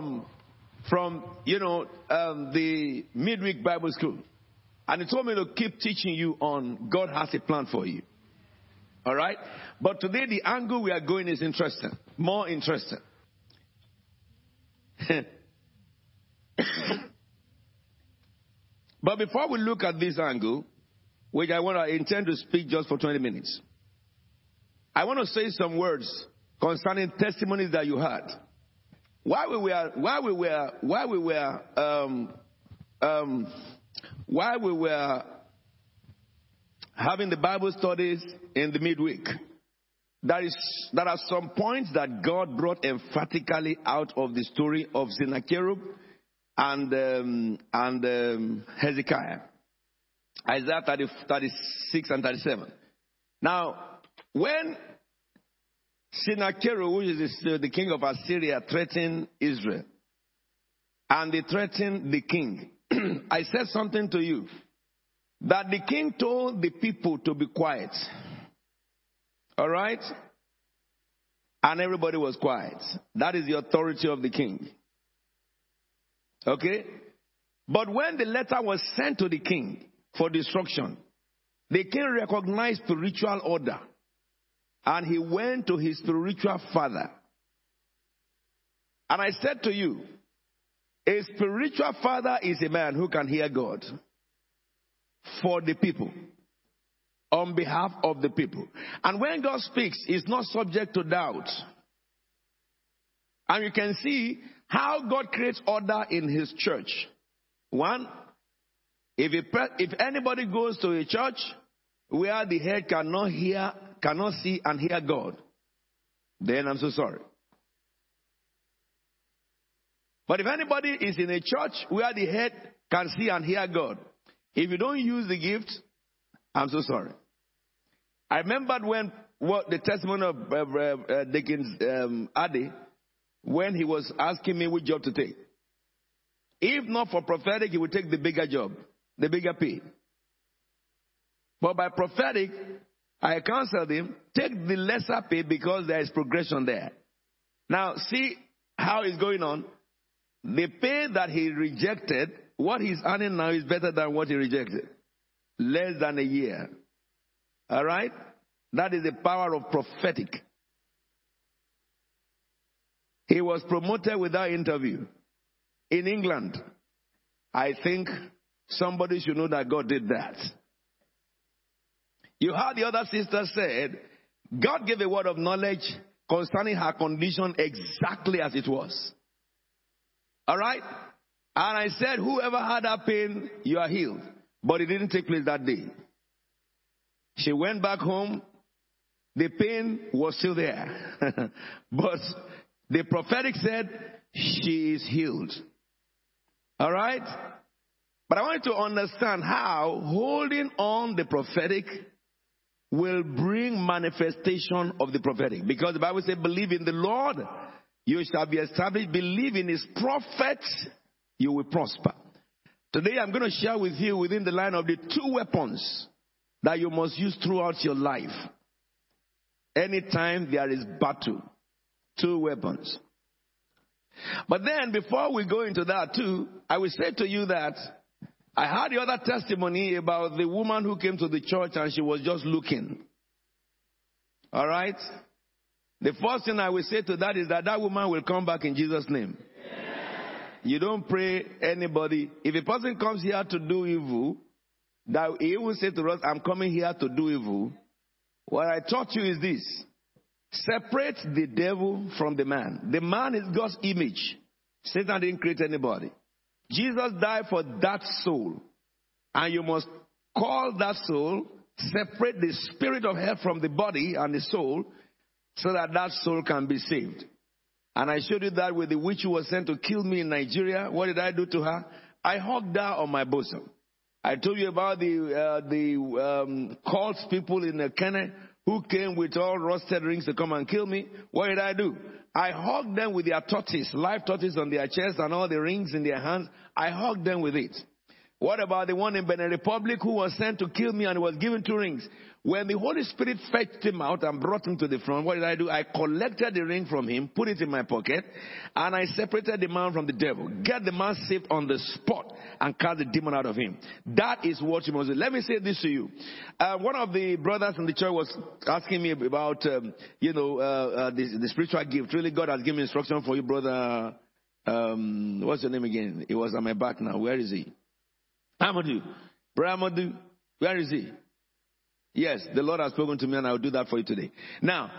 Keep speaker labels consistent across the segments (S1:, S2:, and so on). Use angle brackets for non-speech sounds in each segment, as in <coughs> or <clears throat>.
S1: from, from you know, um, the midweek Bible school. And he told me to keep teaching you on God has a plan for you. All right? But today, the angle we are going is interesting, more interesting. <laughs> but before we look at this angle, which I want to intend to speak just for 20 minutes, I want to say some words concerning testimonies that you had. While we were, while we were, while we were, um, um, while we were having the Bible studies in the midweek, there is there are some points that God brought emphatically out of the story of Sennacherib and um, and um, Hezekiah. Isaiah 30, 36 and 37. Now, when Sennacherib, which is the king of Assyria, threatened Israel, and they threatened the king, <clears throat> I said something to you that the king told the people to be quiet. All right? And everybody was quiet. That is the authority of the king. Okay? But when the letter was sent to the king for destruction, the king recognized spiritual order. And he went to his spiritual father. And I said to you, a spiritual father is a man who can hear God for the people, on behalf of the people. And when God speaks, He's not subject to doubt. And you can see how God creates order in His church. One, if, if anybody goes to a church where the head cannot hear, cannot see and hear God, then I'm so sorry. But if anybody is in a church where the head can see and hear God, if you don't use the gift, I'm so sorry. I remembered when what the testimony of uh, uh, Dickens um, Addy when he was asking me which job to take. If not for prophetic, he would take the bigger job, the bigger pay. But by prophetic, I counseled him, take the lesser pay because there is progression there. Now, see how it's going on. The pay that he rejected what he's earning now is better than what he rejected. Less than a year. All right? That is the power of prophetic. He was promoted without interview. In England, I think somebody should know that God did that. You heard the other sister said, God gave a word of knowledge concerning her condition exactly as it was. All right? And I said, whoever had that pain, you are healed. But it didn't take place that day. She went back home. The pain was still there. <laughs> but the prophetic said, she is healed. All right? But I want you to understand how holding on the prophetic will bring manifestation of the prophetic. Because the Bible says, believe in the Lord, you shall be established. Believe in his prophets, you will prosper. Today I'm going to share with you within the line of the two weapons that you must use throughout your life. Anytime there is battle, two weapons. But then before we go into that too, I will say to you that I heard the other testimony about the woman who came to the church and she was just looking. All right? The first thing I will say to that is that that woman will come back in Jesus' name. You don't pray anybody. If a person comes here to do evil, that he will say to us, I'm coming here to do evil. What I taught you is this. Separate the devil from the man. The man is God's image. Satan didn't create anybody. Jesus died for that soul. And you must call that soul, separate the spirit of hell from the body and the soul, so that that soul can be saved. And I showed you that with the witch who was sent to kill me in Nigeria. What did I do to her? I hugged her on my bosom. I told you about the uh, the um, cults people in the Kenya who came with all rusted rings to come and kill me. What did I do? I hugged them with their tortoise, live tortoise on their chest and all the rings in their hands. I hugged them with it. What about the one in Benin Republic who was sent to kill me and was given two rings? When the Holy Spirit fetched him out and brought him to the front, what did I do? I collected the ring from him, put it in my pocket, and I separated the man from the devil. Get the man saved on the spot and cast the demon out of him. That is what you must do. Let me say this to you. Uh, one of the brothers in the church was asking me about, um, you know, uh, uh, the, the, spiritual gift. Really, God has given instruction for you, brother. Um, what's your name again? It was on my back now. Where is he? Amadou. Brother. Where is he? Yes, the Lord has spoken to me and I will do that for you today. Now,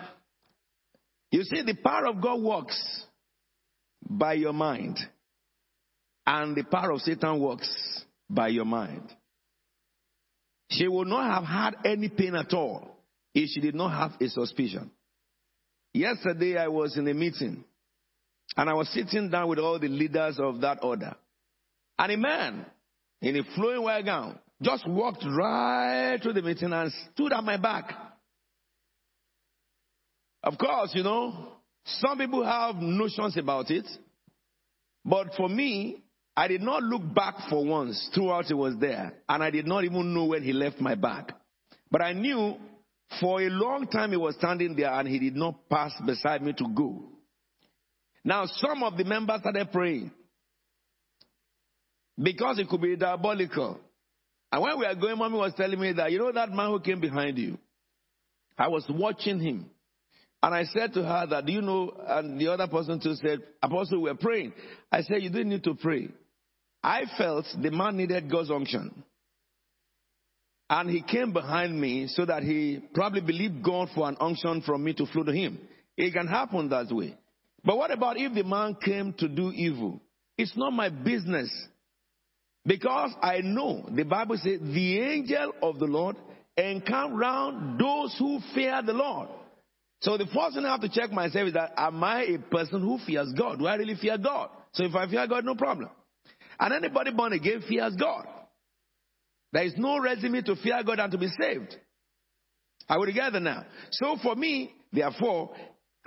S1: you see, the power of God works by your mind, and the power of Satan works by your mind. She would not have had any pain at all if she did not have a suspicion. Yesterday, I was in a meeting, and I was sitting down with all the leaders of that order. And a man in a flowing white gown just walked right through the meeting and stood at my back. Of course, you know, some people have notions about it. But for me, I did not look back for once throughout he was there. And I did not even know when he left my back. But I knew for a long time he was standing there and he did not pass beside me to go. Now, some of the members started praying because it could be diabolical. And when we are going, mommy was telling me that, you know, that man who came behind you, I was watching him. And I said to her that, do you know, and the other person too said, Apostle, we're praying. I said, you didn't need to pray. I felt the man needed God's unction. And he came behind me so that he probably believed God for an unction from me to flow to him. It can happen that way. But what about if the man came to do evil? It's not my business because I know the Bible says the angel of the Lord encamp round those who fear the Lord. So the first thing I have to check myself is that am I a person who fears God? Do I really fear God? So if I fear God, no problem. And anybody born again fears God. There is no resume to fear God and to be saved. Are we together now? So for me, therefore,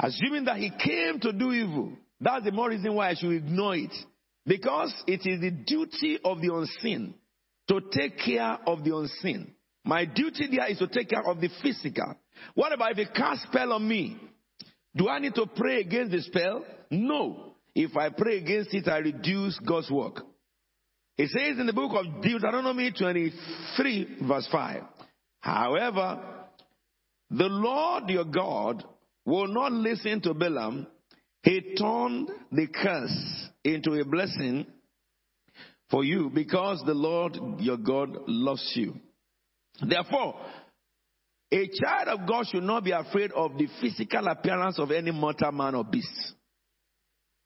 S1: assuming that he came to do evil, that's the more reason why I should ignore it. Because it is the duty of the unseen to take care of the unseen. My duty there is to take care of the physical. What about if a cast spell on me? Do I need to pray against the spell? No. If I pray against it, I reduce God's work. It says in the book of Deuteronomy 23, verse 5. However, the Lord your God will not listen to Balaam he turned the curse into a blessing for you because the Lord your God loves you. Therefore, a child of God should not be afraid of the physical appearance of any mortal man or beast.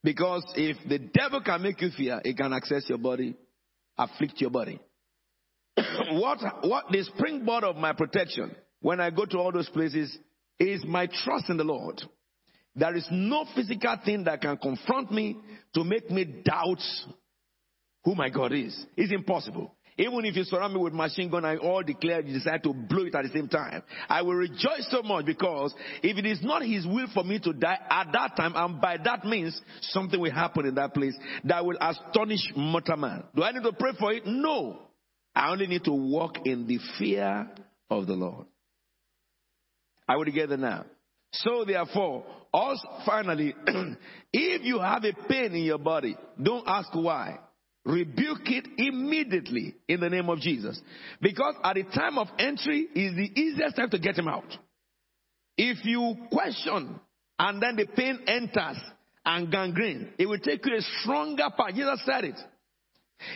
S1: Because if the devil can make you fear, it can access your body, afflict your body. <coughs> what, what the springboard of my protection when I go to all those places is my trust in the Lord. There is no physical thing that can confront me to make me doubt who my God is. It's impossible. Even if you surround me with machine gun and all declare you decide to blow it at the same time, I will rejoice so much because if it is not His will for me to die at that time, and by that means something will happen in that place that will astonish mortal man. Do I need to pray for it? No. I only need to walk in the fear of the Lord. Are we together now? So therefore, also finally, <clears throat> if you have a pain in your body, don't ask why. Rebuke it immediately in the name of Jesus. Because at the time of entry is the easiest time to get him out. If you question and then the pain enters and gangrene, it will take you a stronger part. Jesus said it.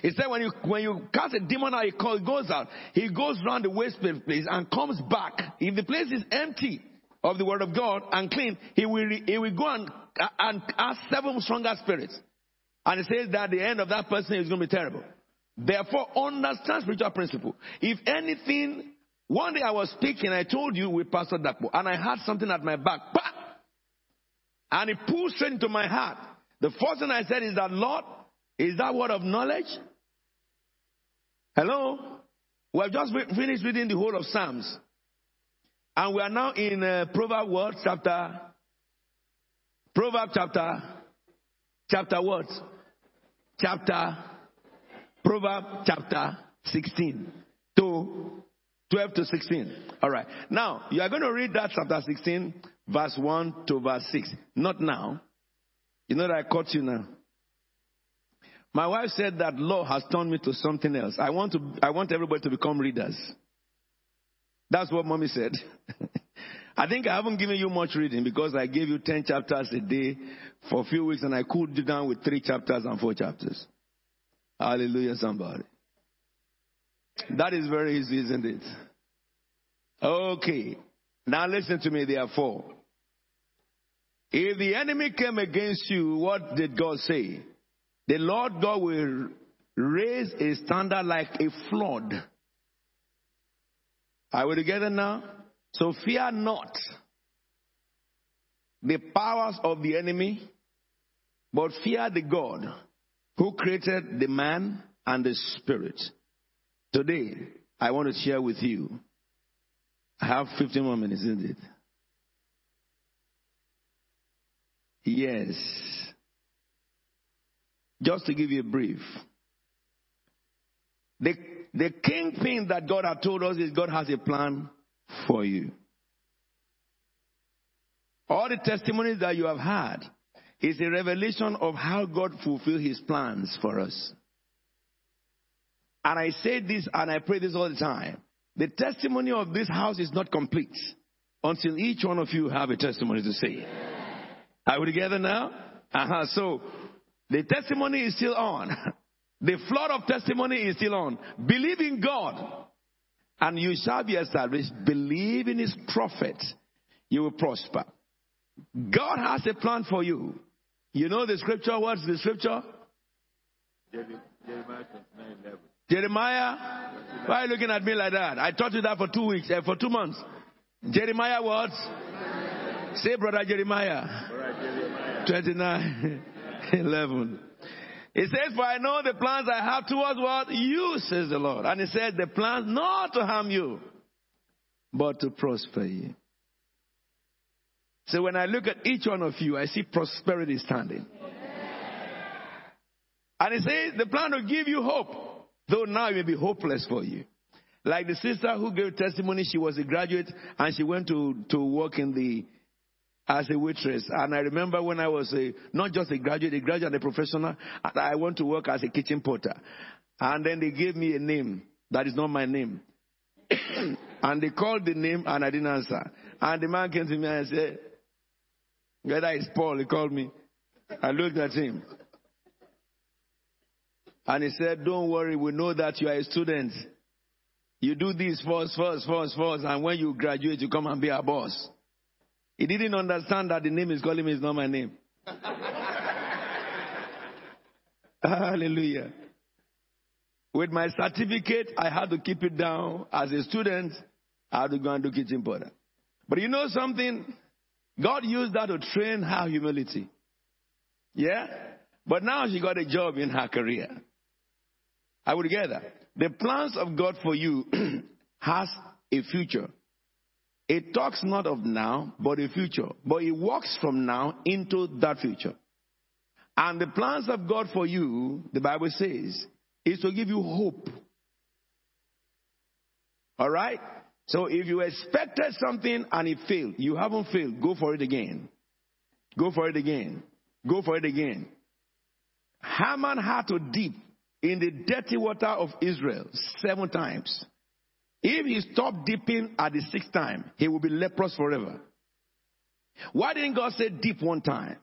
S1: He said when you when you cast a demon out, it goes out. He goes around the waste place and comes back. If the place is empty, of the word of God and clean, he will, he will go and, and ask seven stronger spirits. And he says that the end of that person is going to be terrible. Therefore, understand spiritual principle. If anything, one day I was speaking, I told you with Pastor Dakpo, and I had something at my back. Bah! And it pulled straight into my heart. The first thing I said is that, Lord, is that word of knowledge? Hello? We have just finished reading the whole of Psalms. And we are now in uh, Proverbs what chapter? Proverbs chapter, chapter what? Chapter, Proverbs chapter 16 to 12 to 16. All right. Now, you are going to read that chapter 16, verse 1 to verse 6. Not now. You know that I caught you now. My wife said that law has turned me to something else. I want to I want everybody to become readers. That's what mommy said. <laughs> I think I haven't given you much reading because I gave you 10 chapters a day for a few weeks and I cooled you down with three chapters and four chapters. Hallelujah, somebody. That is very easy, isn't it? Okay. Now listen to me, therefore. If the enemy came against you, what did God say? The Lord God will raise a standard like a flood. Are we together now? So fear not the powers of the enemy, but fear the God who created the man and the spirit. Today, I want to share with you. I have 15 more minutes, isn't it? Yes. Just to give you a brief. The, the king thing that God has told us is God has a plan for you. All the testimonies that you have had is a revelation of how God fulfilled his plans for us. And I say this and I pray this all the time. The testimony of this house is not complete until each one of you have a testimony to say. Are we together now? Uh-huh. So the testimony is still on. <laughs> The flood of testimony is still on. Believe in God and you shall be established. Believe in his prophet. You will prosper. God has a plan for you. You know the scripture? What's the scripture?
S2: Jeremiah
S1: Jeremiah? Why are you looking at me like that? I taught you that for two weeks, uh, for two months. Jeremiah what? Say, brother Jeremiah. 29, 11. He says, For I know the plans I have towards what? You, says the Lord. And he said, The plans not to harm you, but to prosper you. So when I look at each one of you, I see prosperity standing. And he says, The plan will give you hope, though now it may be hopeless for you. Like the sister who gave testimony, she was a graduate and she went to, to work in the as a waitress. And I remember when I was a, not just a graduate, a graduate and a professional, I went to work as a kitchen porter. And then they gave me a name that is not my name. <coughs> and they called the name and I didn't answer. And the man came to me and said, that is Paul. He called me. I looked at him. And he said, Don't worry, we know that you are a student. You do this first, first, first, first, and when you graduate, you come and be our boss. He didn't understand that the name he's calling me is not my name. <laughs> Hallelujah. With my certificate, I had to keep it down. As a student, I had to go and do kitchen porter. But you know something? God used that to train her humility. Yeah? But now she got a job in her career. I would gather. The plans of God for you <clears throat> has a future. It talks not of now, but a future. But it walks from now into that future. And the plans of God for you, the Bible says, is to give you hope. All right? So if you expected something and it failed, you haven't failed, go for it again. Go for it again. Go for it again. Naaman had to dip in the dirty water of Israel seven times. If he stopped dipping at the sixth time, he will be leprous forever. Why didn't God say dip one time?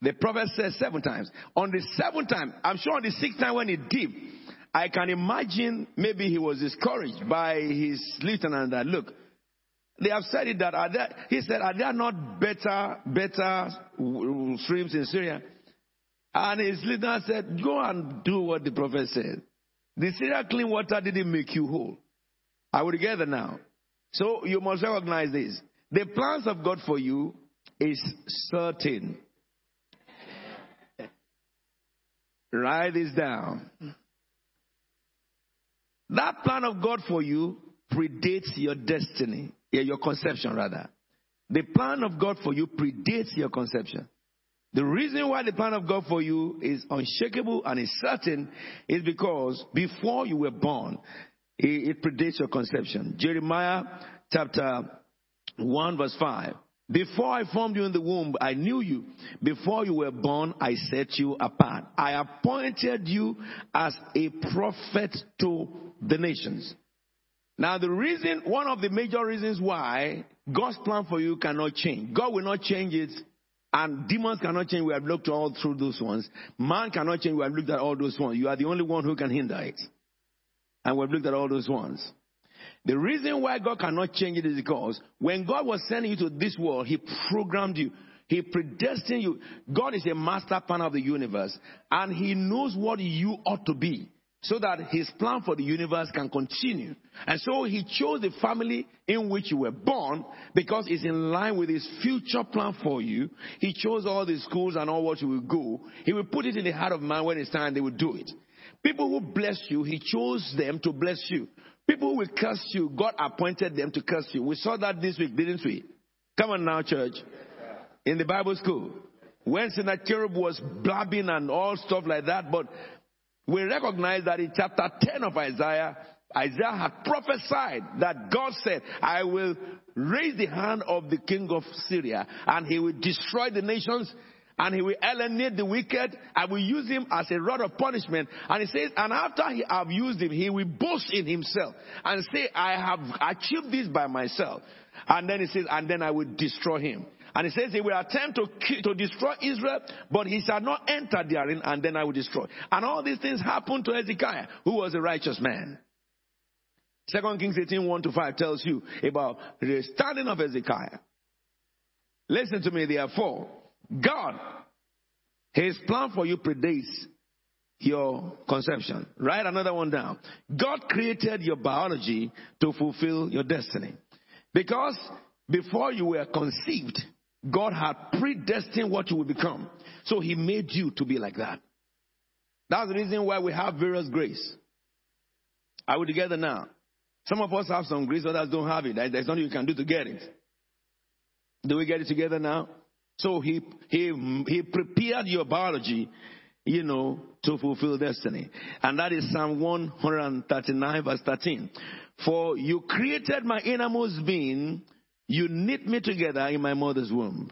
S1: The prophet says seven times. On the seventh time, I'm sure on the sixth time when he dipped, I can imagine maybe he was discouraged by his lieutenant that look, they have said it that are there, he said, are there not better, better streams in Syria? And his lieutenant said, go and do what the prophet said. The Syria clean water didn't make you whole. Are we together now? So you must recognize this. The plans of God for you is certain. Write this down. That plan of God for you predates your destiny, your conception rather. The plan of God for you predates your conception. The reason why the plan of God for you is unshakable and is certain is because before you were born, it, predates your conception. Jeremiah chapter 1 verse 5. Before I formed you in the womb, I knew you. Before you were born, I set you apart. I appointed you as a prophet to the nations. Now the reason, one of the major reasons why God's plan for you cannot change. God will not change it and demons cannot change. We have looked all through those ones. Man cannot change. We have looked at all those ones. You are the only one who can hinder it. And we've looked at all those ones. The reason why God cannot change it is because when God was sending you to this world, He programmed you. He predestined you. God is a master plan of the universe and He knows what you ought to be so that His plan for the universe can continue. And so He chose the family in which you were born because it's in line with His future plan for you. He chose all the schools and all what you will go. He will put it in the heart of man when it's time they will do it. People who bless you, He chose them to bless you. People who will curse you, God appointed them to curse you. We saw that this week, didn't we? Come on now, church. In the Bible school. When Sennacherib was blabbing and all stuff like that, but we recognize that in chapter 10 of Isaiah, Isaiah had prophesied that God said, I will raise the hand of the king of Syria and he will destroy the nations and he will alienate the wicked. I will use him as a rod of punishment. And he says, and after he have used him, he will boast in himself and say, I have achieved this by myself. And then he says, and then I will destroy him. And he says he will attempt to, to destroy Israel, but he shall not enter therein, and then I will destroy. And all these things happened to Hezekiah, who was a righteous man. Second Kings 18, 1 to 5 tells you about the standing of Hezekiah. Listen to me, therefore. God, His plan for you predates your conception. Write another one down. God created your biology to fulfill your destiny. Because before you were conceived, God had predestined what you would become. So He made you to be like that. That's the reason why we have various grace. Are we together now? Some of us have some grace, others don't have it. There's nothing you can do to get it. Do we get it together now? So he, he, he prepared your biology, you know, to fulfill destiny. And that is Psalm 139 verse 13. For you created my innermost being, you knit me together in my mother's womb.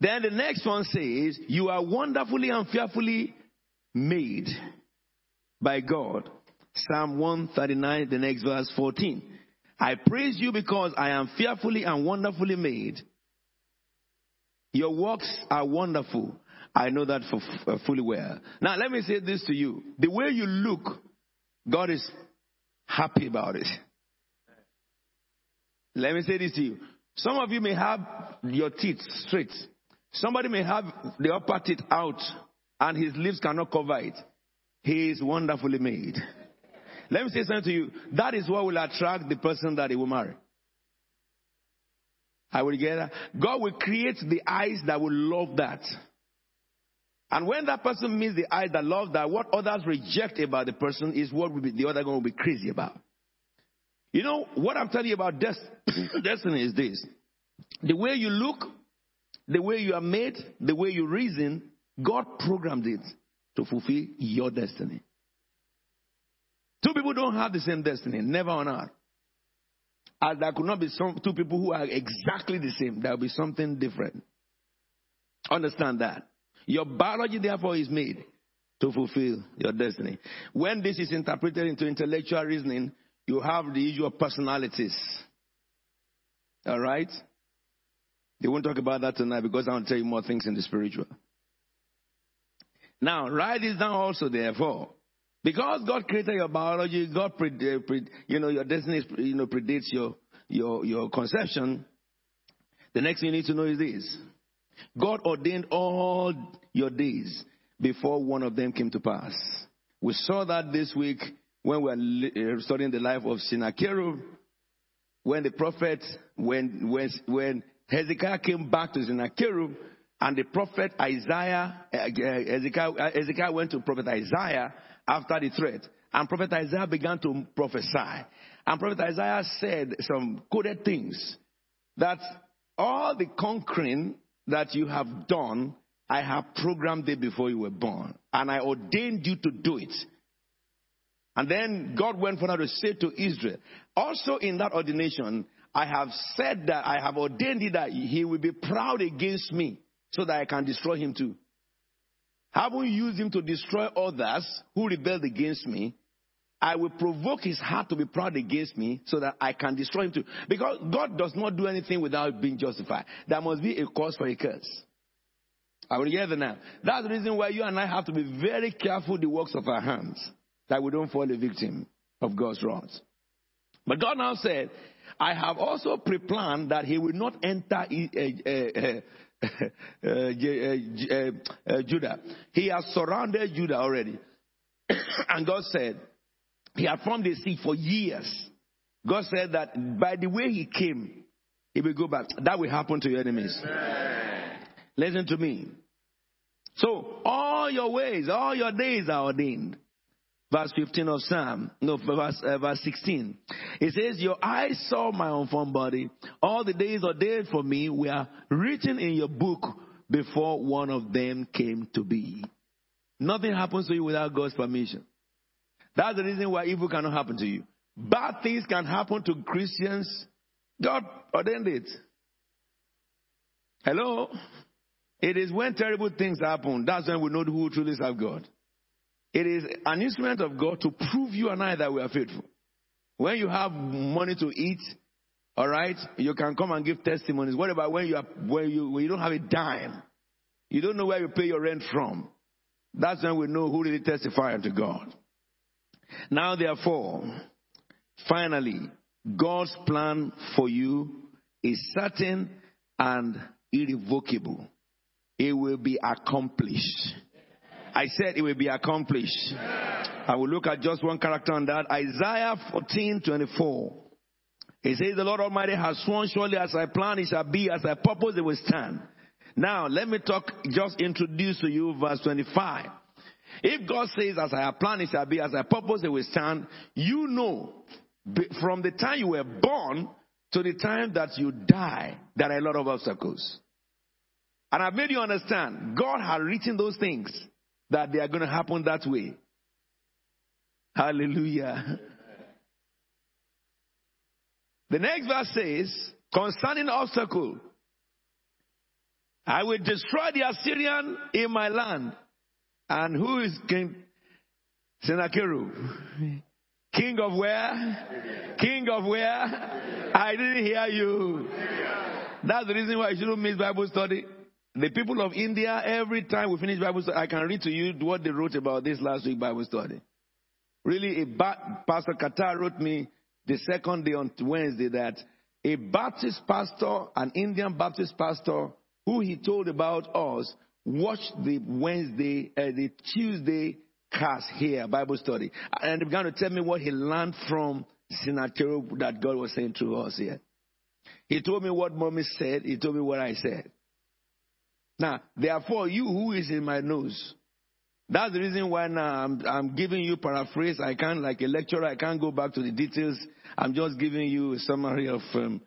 S1: Then the next one says, you are wonderfully and fearfully made by God. Psalm 139, the next verse 14. I praise you because I am fearfully and wonderfully made. Your works are wonderful. I know that for, uh, fully well. Now, let me say this to you. The way you look, God is happy about it. Let me say this to you. Some of you may have your teeth straight. Somebody may have the upper teeth out and his lips cannot cover it. He is wonderfully made. Let me say something to you. That is what will attract the person that he will marry. Are we together? God will create the eyes that will love that. And when that person meets the eyes that love that, what others reject about the person is what be, the other going will be crazy about. You know, what I'm telling you about des- <coughs> destiny is this. The way you look, the way you are made, the way you reason, God programmed it to fulfill your destiny. Two people don't have the same destiny, never on earth. As there could not be some two people who are exactly the same. There will be something different. Understand that. Your biology, therefore, is made to fulfill your destiny. When this is interpreted into intellectual reasoning, you have the usual personalities. All right? They won't talk about that tonight because I want to tell you more things in the spiritual. Now, write this down also, therefore. Because God created your biology, God, pre, pre, you know, your destiny, you know, predates your, your, your conception. The next thing you need to know is this. God ordained all your days before one of them came to pass. We saw that this week when we were uh, studying the life of Sennacherib, when the prophet, when, when, when Hezekiah came back to Sennacherib, and the prophet Isaiah, uh, uh, Hezekiah, Hezekiah went to prophet Isaiah after the threat. And Prophet Isaiah began to prophesy. And Prophet Isaiah said some coded things that all the conquering that you have done, I have programmed it before you were born, and I ordained you to do it. And then God went further to say to Israel, also in that ordination, I have said that I have ordained it that he will be proud against me so that I can destroy him too. Having used him to destroy others who rebelled against me, I will provoke his heart to be proud against me so that I can destroy him too. Because God does not do anything without being justified. There must be a cause for a curse. I will hear the now. That's the reason why you and I have to be very careful the works of our hands, that we don't fall a victim of God's wrath. But God now said, I have also pre-planned that he will not enter uh, uh, uh, <laughs> Uh, uh, uh, Judah. He has surrounded Judah already. <coughs> and God said, he had formed a seed for years. God said that by the way he came, he will go back. That will happen to your enemies. Amen. Listen to me. So all your ways, all your days are ordained. Verse 15 of Psalm, no, verse, uh, verse 16. It says, Your eyes saw my unformed body. All the days ordained for me were written in your book before one of them came to be. Nothing happens to you without God's permission. That's the reason why evil cannot happen to you. Bad things can happen to Christians. God ordained it. Hello? It is when terrible things happen, that's when we know who truly serve God. It is an instrument of God to prove you and I that we are faithful. When you have money to eat, all right, you can come and give testimonies. What about when you are when you when you don't have a dime? You don't know where you pay your rent from. That's when we know who really testify unto God. Now, therefore, finally, God's plan for you is certain and irrevocable. It will be accomplished. I said it will be accomplished. I will look at just one character on that. Isaiah 14 24. It says, The Lord Almighty has sworn, surely as I plan, it shall be, as I purpose, it will stand. Now, let me talk, just introduce to you verse 25. If God says, as I planned, it shall be, as I purpose, it will stand, you know, from the time you were born to the time that you die, there are a lot of obstacles. And I've made you understand, God had written those things that they are going to happen that way. Hallelujah. The next verse says, concerning obstacle, I will destroy the Assyrian in my land and who is King Sennacherib? King of where? King of where? I didn't hear you. That's the reason why you shouldn't miss Bible study. The people of India, every time we finish Bible study, I can read to you what they wrote about this last week Bible study. Really, a ba- Pastor Qatar wrote me the second day on Wednesday that a Baptist pastor, an Indian Baptist pastor, who he told about us, watched the Wednesday, uh, the Tuesday class here, Bible study, and he began to tell me what he learned from Sennacherib that God was saying to us here. He told me what mommy said. He told me what I said. Now, therefore, you who is in my nose, that's the reason why now I'm, I'm giving you paraphrase. I can't, like a lecturer, I can't go back to the details. I'm just giving you a summary of, um,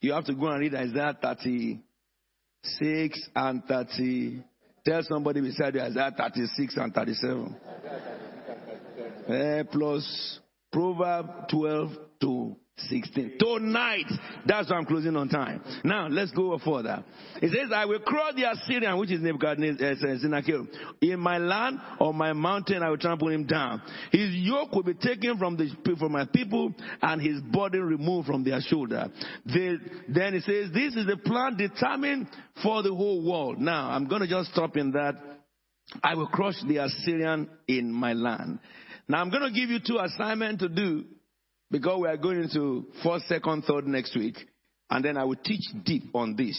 S1: you have to go and read Isaiah 36 and 30, Tell somebody beside you Isaiah 36 and 37. eh, plus Proverb 12 to 16. Tonight. That's why I'm closing on time. Now, let's go further. It says, I will cross the Assyrian, which is Nebuchadnezzar, uh, in my land or my mountain, I will trample him down. His yoke will be taken from the from my people and his burden removed from their shoulder. Then it says, this is the plan determined for the whole world. Now, I'm going to just stop in that. I will crush the Assyrian in my land. Now, I'm going to give you two assignments to do because we are going into first, second, third next week, and then I will teach deep on this.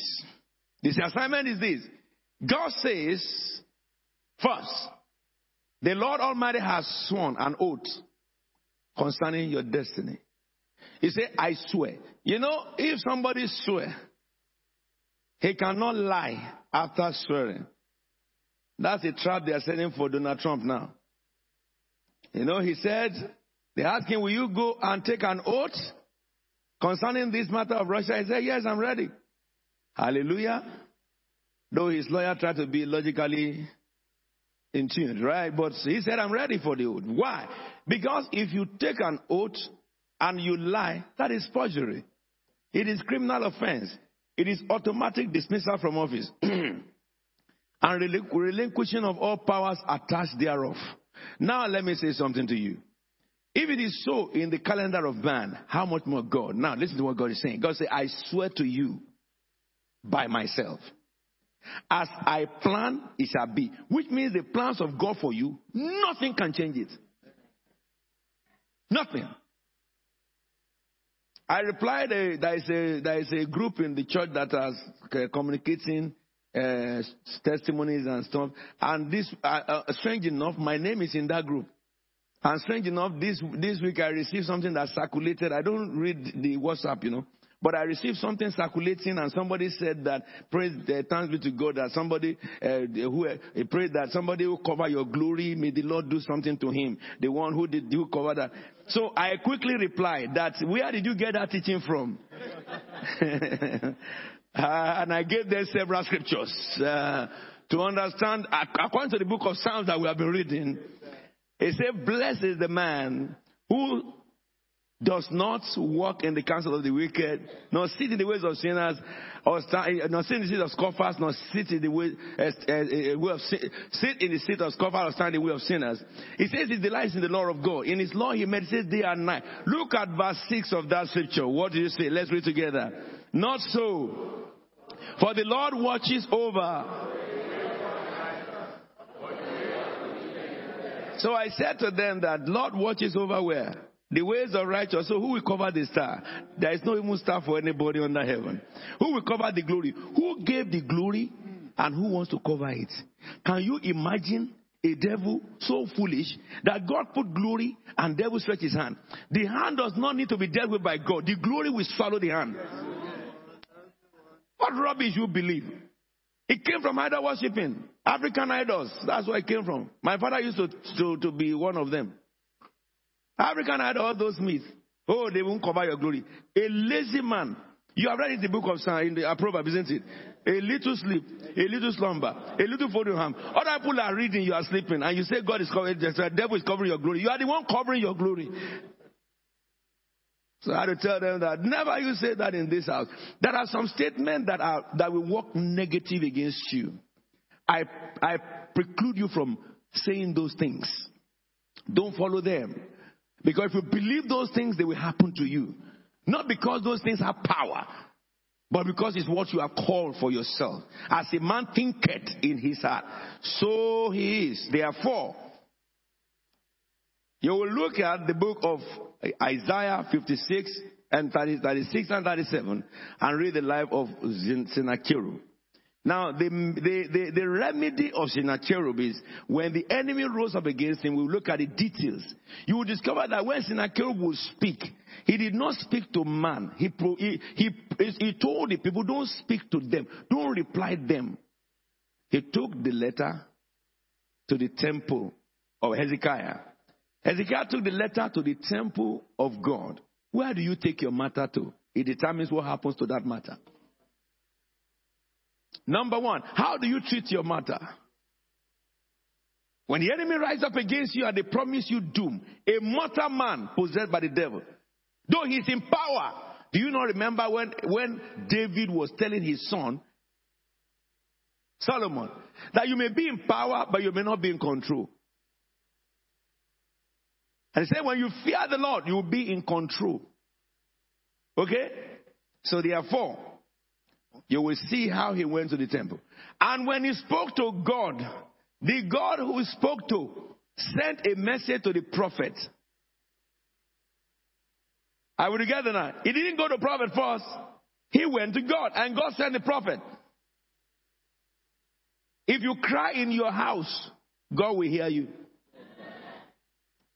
S1: This assignment is this. God says, first, the Lord Almighty has sworn an oath concerning your destiny. He said, I swear. You know, if somebody swear, he cannot lie after swearing. That's a trap they are setting for Donald Trump now. You know, he said, they asked him, Will you go and take an oath concerning this matter of Russia? He said, Yes, I'm ready. Hallelujah. Though his lawyer tried to be logically in tune, right? But he said, I'm ready for the oath. Why? Because if you take an oath and you lie, that is forgery. It is criminal offense. It is automatic dismissal from office <clears throat> and relinquishing of all powers attached thereof. Now let me say something to you. If it is so in the calendar of man, how much more God? Now listen to what God is saying. God said, I swear to you by myself. As I plan, it shall be. Which means the plans of God for you, nothing can change it. Nothing. I replied, uh, there, is a, there is a group in the church that is uh, communicating uh, testimonies and stuff. And this, uh, uh, strange enough, my name is in that group. And strange enough, this, this week I received something that circulated. I don't read the WhatsApp, you know. But I received something circulating, and somebody said that, praise, uh, thanks be to God that somebody uh, who uh, prayed that somebody will cover your glory. May the Lord do something to him. The one who did who cover that. So I quickly replied that, where did you get that teaching from? <laughs> uh, and I gave them several scriptures uh, to understand, according to the book of Psalms that we have been reading. It said, "Blessed is the man who does not walk in the counsel of the wicked, nor sit in the ways of sinners, or stand, nor sit in the seat of scoffers, nor sit in the way, uh, uh, way of sit in the seat of scoffers, or stand in the way of sinners. He says he delights in the law of God. In his law he meditates day and night. Look at verse six of that scripture. What do you say? Let's read together. Not so, for the Lord watches over. So I said to them that Lord watches over where? The ways of righteous. So who will cover the star? There is no even star for anybody under heaven. Who will cover the glory? Who gave the glory and who wants to cover it? Can you imagine a devil so foolish that God put glory and devil stretch his hand? The hand does not need to be dealt with by God. The glory will swallow the hand. What rubbish you believe? It came from idol worshipping. African idols. That's where it came from. My father used to, to, to be one of them. African had all those myths. Oh, they won't cover your glory. A lazy man. You have read in the book of Psalm, in the uh, Proverbs, isn't it? A little sleep, a little slumber, a little folding hand. Other people are reading, you are sleeping, and you say God is covering, the devil is covering your glory. You are the one covering your glory. So I had to tell them that never you say that in this house. There are some statements that are that will work negative against you. I I preclude you from saying those things. Don't follow them. Because if you believe those things, they will happen to you. Not because those things have power, but because it's what you have called for yourself. As a man thinketh in his heart, so he is. Therefore, you will look at the book of Isaiah 56 and 30, 36 and 37 and read the life of Sennacherib. Now, the, the, the, the, remedy of Sennacherib is when the enemy rose up against him, we look at the details. You will discover that when Sennacherib would speak, he did not speak to man. He, he, he, he told the people, don't speak to them, don't reply them. He took the letter to the temple of Hezekiah. Hezekiah took the letter to the temple of God. Where do you take your matter to? It determines what happens to that matter. Number one, how do you treat your matter? When the enemy rise up against you and they promise you doom, a mortal man possessed by the devil, though he's in power, do you not remember when, when David was telling his son, Solomon, that you may be in power, but you may not be in control? And he said, when you fear the Lord, you will be in control. Okay? So therefore, you will see how he went to the temple. And when he spoke to God, the God who spoke to sent a message to the prophet. I will together now. He didn't go to the prophet first. He went to God and God sent the prophet. If you cry in your house, God will hear you.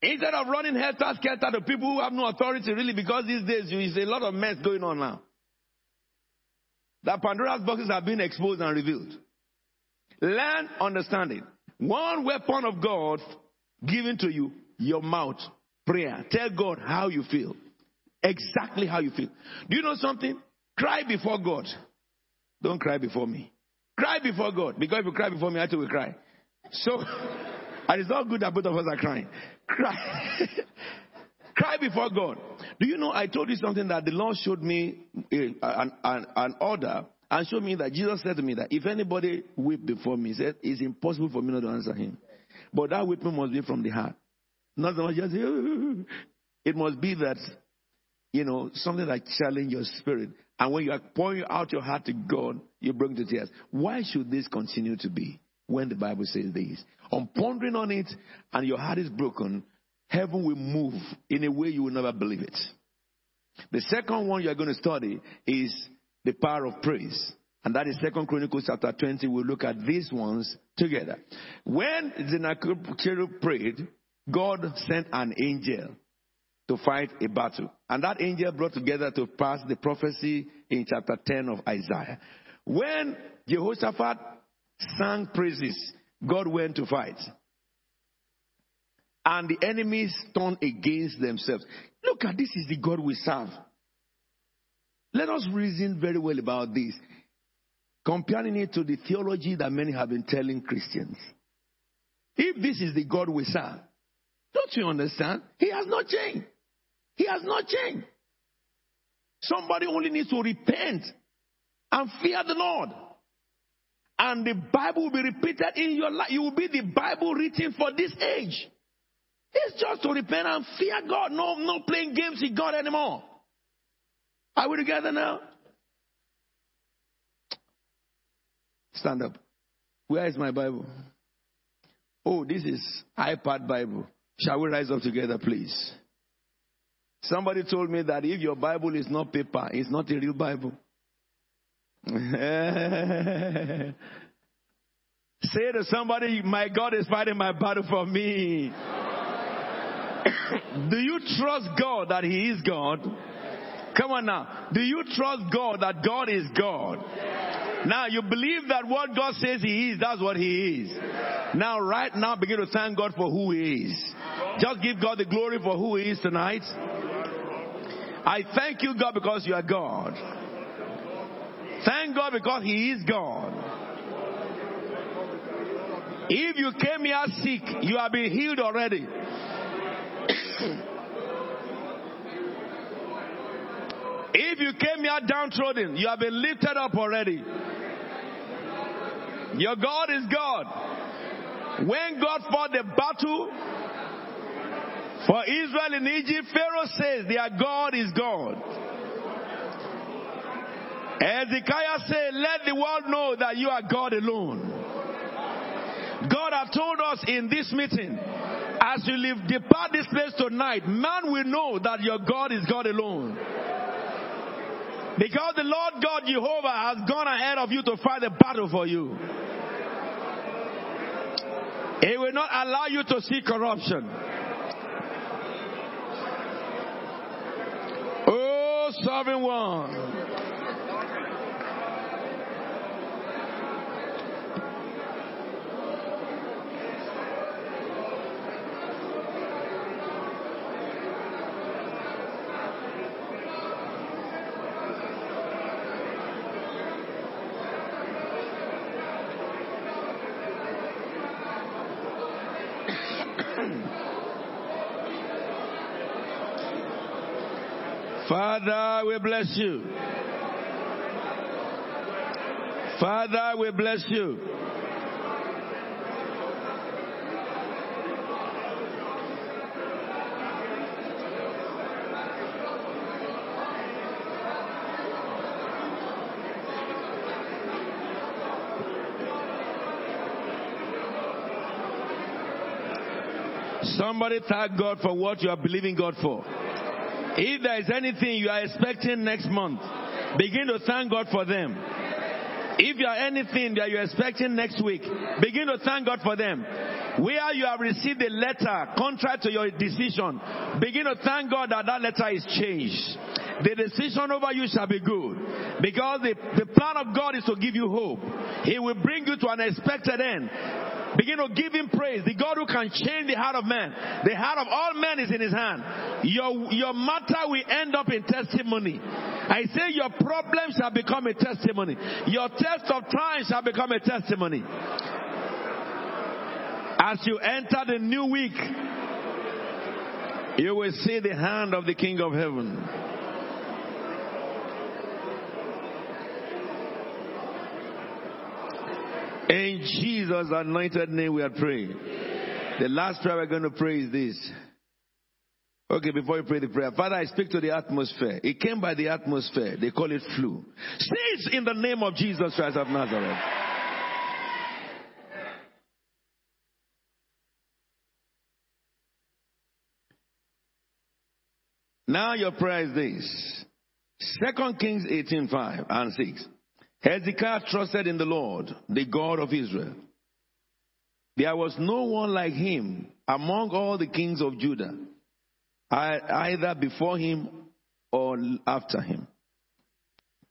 S1: Instead of running helter skelter to people who have no authority, really, because these days there is a lot of mess going on now. That Pandora's boxes have been exposed and revealed. Learn understanding. One weapon of God given to you, your mouth, prayer. Tell God how you feel. Exactly how you feel. Do you know something? Cry before God. Don't cry before me. Cry before God. Because if you cry before me, I too will cry. So, <laughs> and it's not good that both of us are crying. Cry. <laughs> cry before God. Do you know, I told you something that the Lord showed me eh, an, an, an order and showed me that Jesus said to me that if anybody weep before me, he said, it's impossible for me not to answer him. But that weeping must be from the heart. Not just, <laughs> it must be that, you know, something that challenge your spirit. And when you are pouring out your heart to God, you bring the tears. Why should this continue to be when the Bible says this? On pondering on it and your heart is broken, heaven will move in a way you will never believe it. The second one you are going to study is the power of praise. And that is Second Chronicles chapter 20. We'll look at these ones together. When Sennacherib prayed, God sent an angel to fight a battle. And that angel brought together to pass the prophecy in chapter 10 of Isaiah. When Jehoshaphat sang praises, God went to fight. And the enemies turned against themselves. Look at this is the God we serve. Let us reason very well about this, comparing it to the theology that many have been telling Christians. If this is the God we serve, don't you understand? He has not changed. He has not changed. Somebody only needs to repent and fear the Lord. And the Bible will be repeated in your life. You will be the Bible written for this age. It's just to repent and fear God. No, no playing games with God anymore. Are we together now? Stand up. Where is my Bible? Oh, this is iPad Bible. Shall we rise up together, please? Somebody told me that if your Bible is not paper, it's not a real Bible. <laughs> Say to somebody, My God is fighting my battle for me. <coughs> Do you trust God that He is God? Come on now. Do you trust God that God is God? Now you believe that what God says He is, that's what He is. Now, right now, begin to thank God for who He is. Just give God the glory for who He is tonight. I thank you, God, because you are God. Thank God because He is God. If you came here sick, you have been healed already. if you came here downtrodden, you have been lifted up already. Your God is God. When God fought the battle for Israel in Egypt, Pharaoh says their God is God. Ezekiel said, Let the world know that you are God alone. God has told us in this meeting, as you leave, depart this place tonight, man will know that your God is God alone. Because the Lord God Jehovah has gone ahead of you to fight the battle for you. He will not allow you to see corruption. Oh, sovereign one. Father, we bless you. Father, we bless you. Somebody thank God for what you are believing God for. If there is anything you are expecting next month, begin to thank God for them. If you are anything that you're expecting next week, begin to thank God for them. Where you have received a letter contrary to your decision, begin to thank God that that letter is changed. The decision over you shall be good. Because the, the plan of God is to give you hope. He will bring you to an expected end. Begin to give him praise. The God who can change the heart of man. The heart of all men is in his hand. Your, your matter will end up in testimony. I say your problem shall become a testimony. Your test of time shall become a testimony. As you enter the new week, you will see the hand of the King of Heaven. In Jesus' anointed name, we are praying. The last prayer we're going to pray is this. Okay, before you pray the prayer, Father, I speak to the atmosphere. It came by the atmosphere. They call it flu. Cease in the name of Jesus Christ of Nazareth. Now your prayer is this. Second Kings 18, 5 and 6. Hezekiah trusted in the Lord, the God of Israel. There was no one like him among all the kings of Judah, either before him or after him.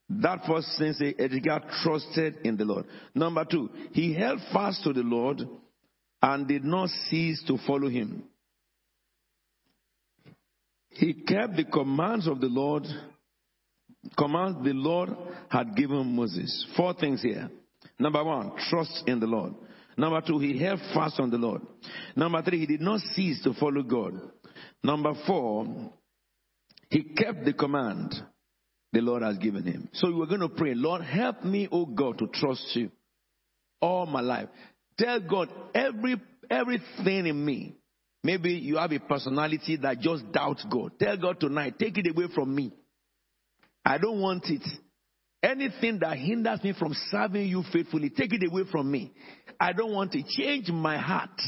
S1: That first thing sense, Hezekiah trusted in the Lord. Number two, he held fast to the Lord and did not cease to follow him. He kept the commands of the Lord commands the Lord had given Moses. Four things here. Number one, trust in the Lord. Number two, he held fast on the Lord. Number three, he did not cease to follow God. Number four, he kept the command the Lord has given him. So we're going to pray, Lord, help me, oh God, to trust you all my life. Tell God every everything in me. Maybe you have a personality that just doubts God. Tell God tonight, take it away from me. I don't want it. Anything that hinders me from serving you faithfully, take it away from me. I don't want it. Change my heart.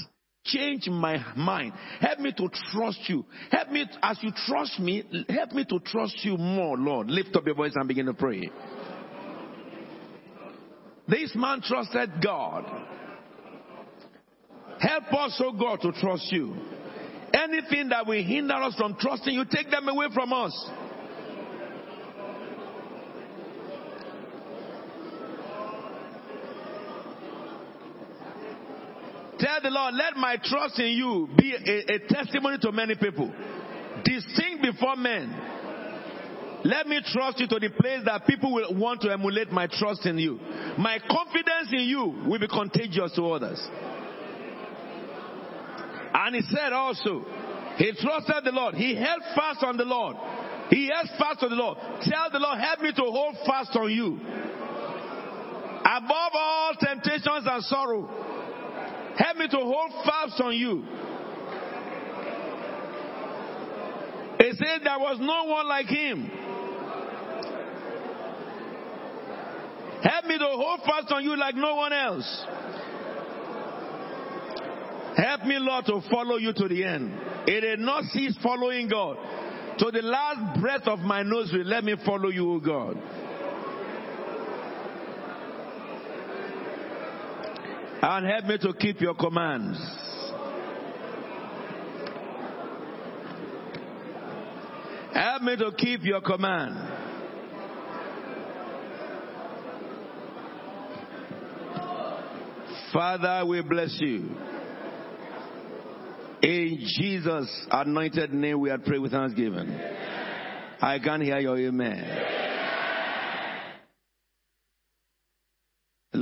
S1: Change my mind. Help me to trust you. Help me, as you trust me, help me to trust you more, Lord. Lift up your voice and begin to pray. This man trusted God. Help us, oh God, to trust you. Anything that will hinder us from trusting you, take them away from us. Tell the Lord, let my trust in you be a, a testimony to many people. Distinct before men. Let me trust you to the place that people will want to emulate my trust in you. My confidence in you will be contagious to others. And he said also, he trusted the Lord. He held fast on the Lord. He held fast on the Lord. Tell the Lord, help me to hold fast on you. Above all temptations and sorrow, Help me to hold fast on you. He said there was no one like him. Help me to hold fast on you like no one else. Help me, Lord, to follow you to the end. It did not cease following God. To the last breath of my nose, let me follow you, O God. And help me to keep your commands. Help me to keep your command. Father, we bless you. In Jesus' anointed name, we are praying with thanksgiving. I can hear your amen.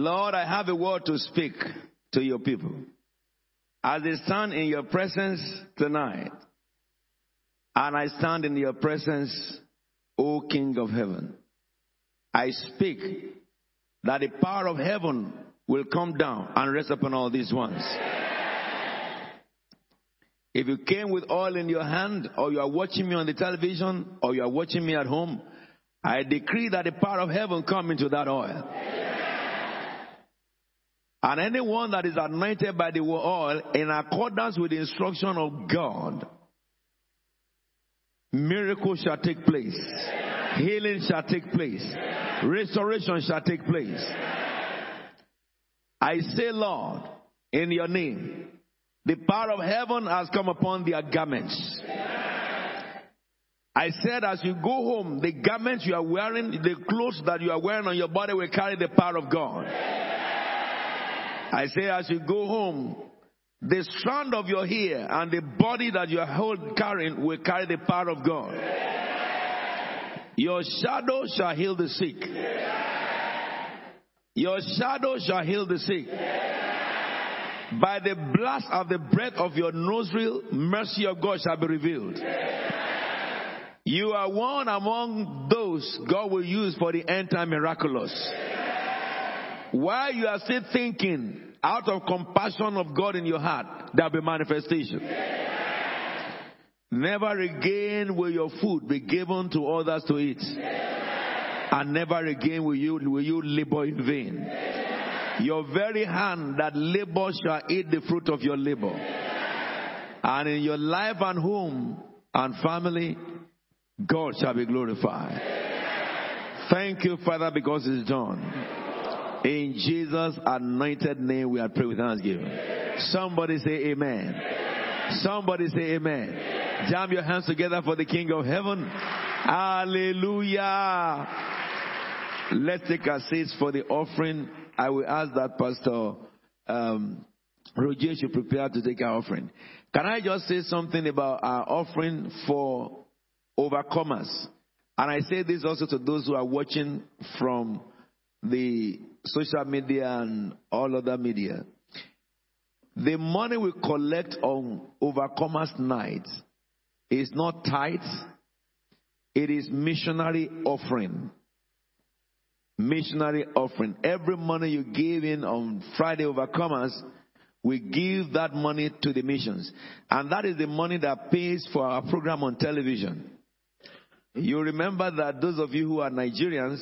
S1: Lord, I have a word to speak to your people. As they stand in your presence tonight, and I stand in your presence, O King of heaven, I speak that the power of heaven will come down and rest upon all these ones. If you came with oil in your hand, or you are watching me on the television, or you are watching me at home, I decree that the power of heaven come into that oil. And anyone that is anointed by the oil in accordance with the instruction of God, miracles shall take place, healing shall take place, restoration shall take place. I say, Lord, in your name, the power of heaven has come upon their garments. I said, as you go home, the garments you are wearing, the clothes that you are wearing on your body will carry the power of God. I say, as you go home, the strand of your hair and the body that you are hold, carrying will carry the power of God. Your shadow shall heal the sick. Your shadow shall heal the sick. By the blast of the breath of your nostril, mercy of God shall be revealed. You are one among those God will use for the end time miraculous. While you are still thinking out of compassion of God in your heart, there'll be manifestation. Never again will your food be given to others to eat. And never again will you, will you labor in vain. Your very hand that labors shall eat the fruit of your labor. And in your life and home and family, God shall be glorified. Thank you, Father, because it's done. In Jesus' anointed name, we are praying with thanksgiving. Somebody say amen. Somebody say amen. Jam your hands together for the King of Heaven. Hallelujah. Let's take our seats for the offering. I will ask that Pastor um, Roger should prepare to take our offering. Can I just say something about our offering for overcomers? And I say this also to those who are watching from the social media and all other media. The money we collect on Overcomers Night is not tithe, it is missionary offering. Missionary offering. Every money you give in on Friday Overcomers, we give that money to the missions. And that is the money that pays for our program on television. You remember that those of you who are Nigerians,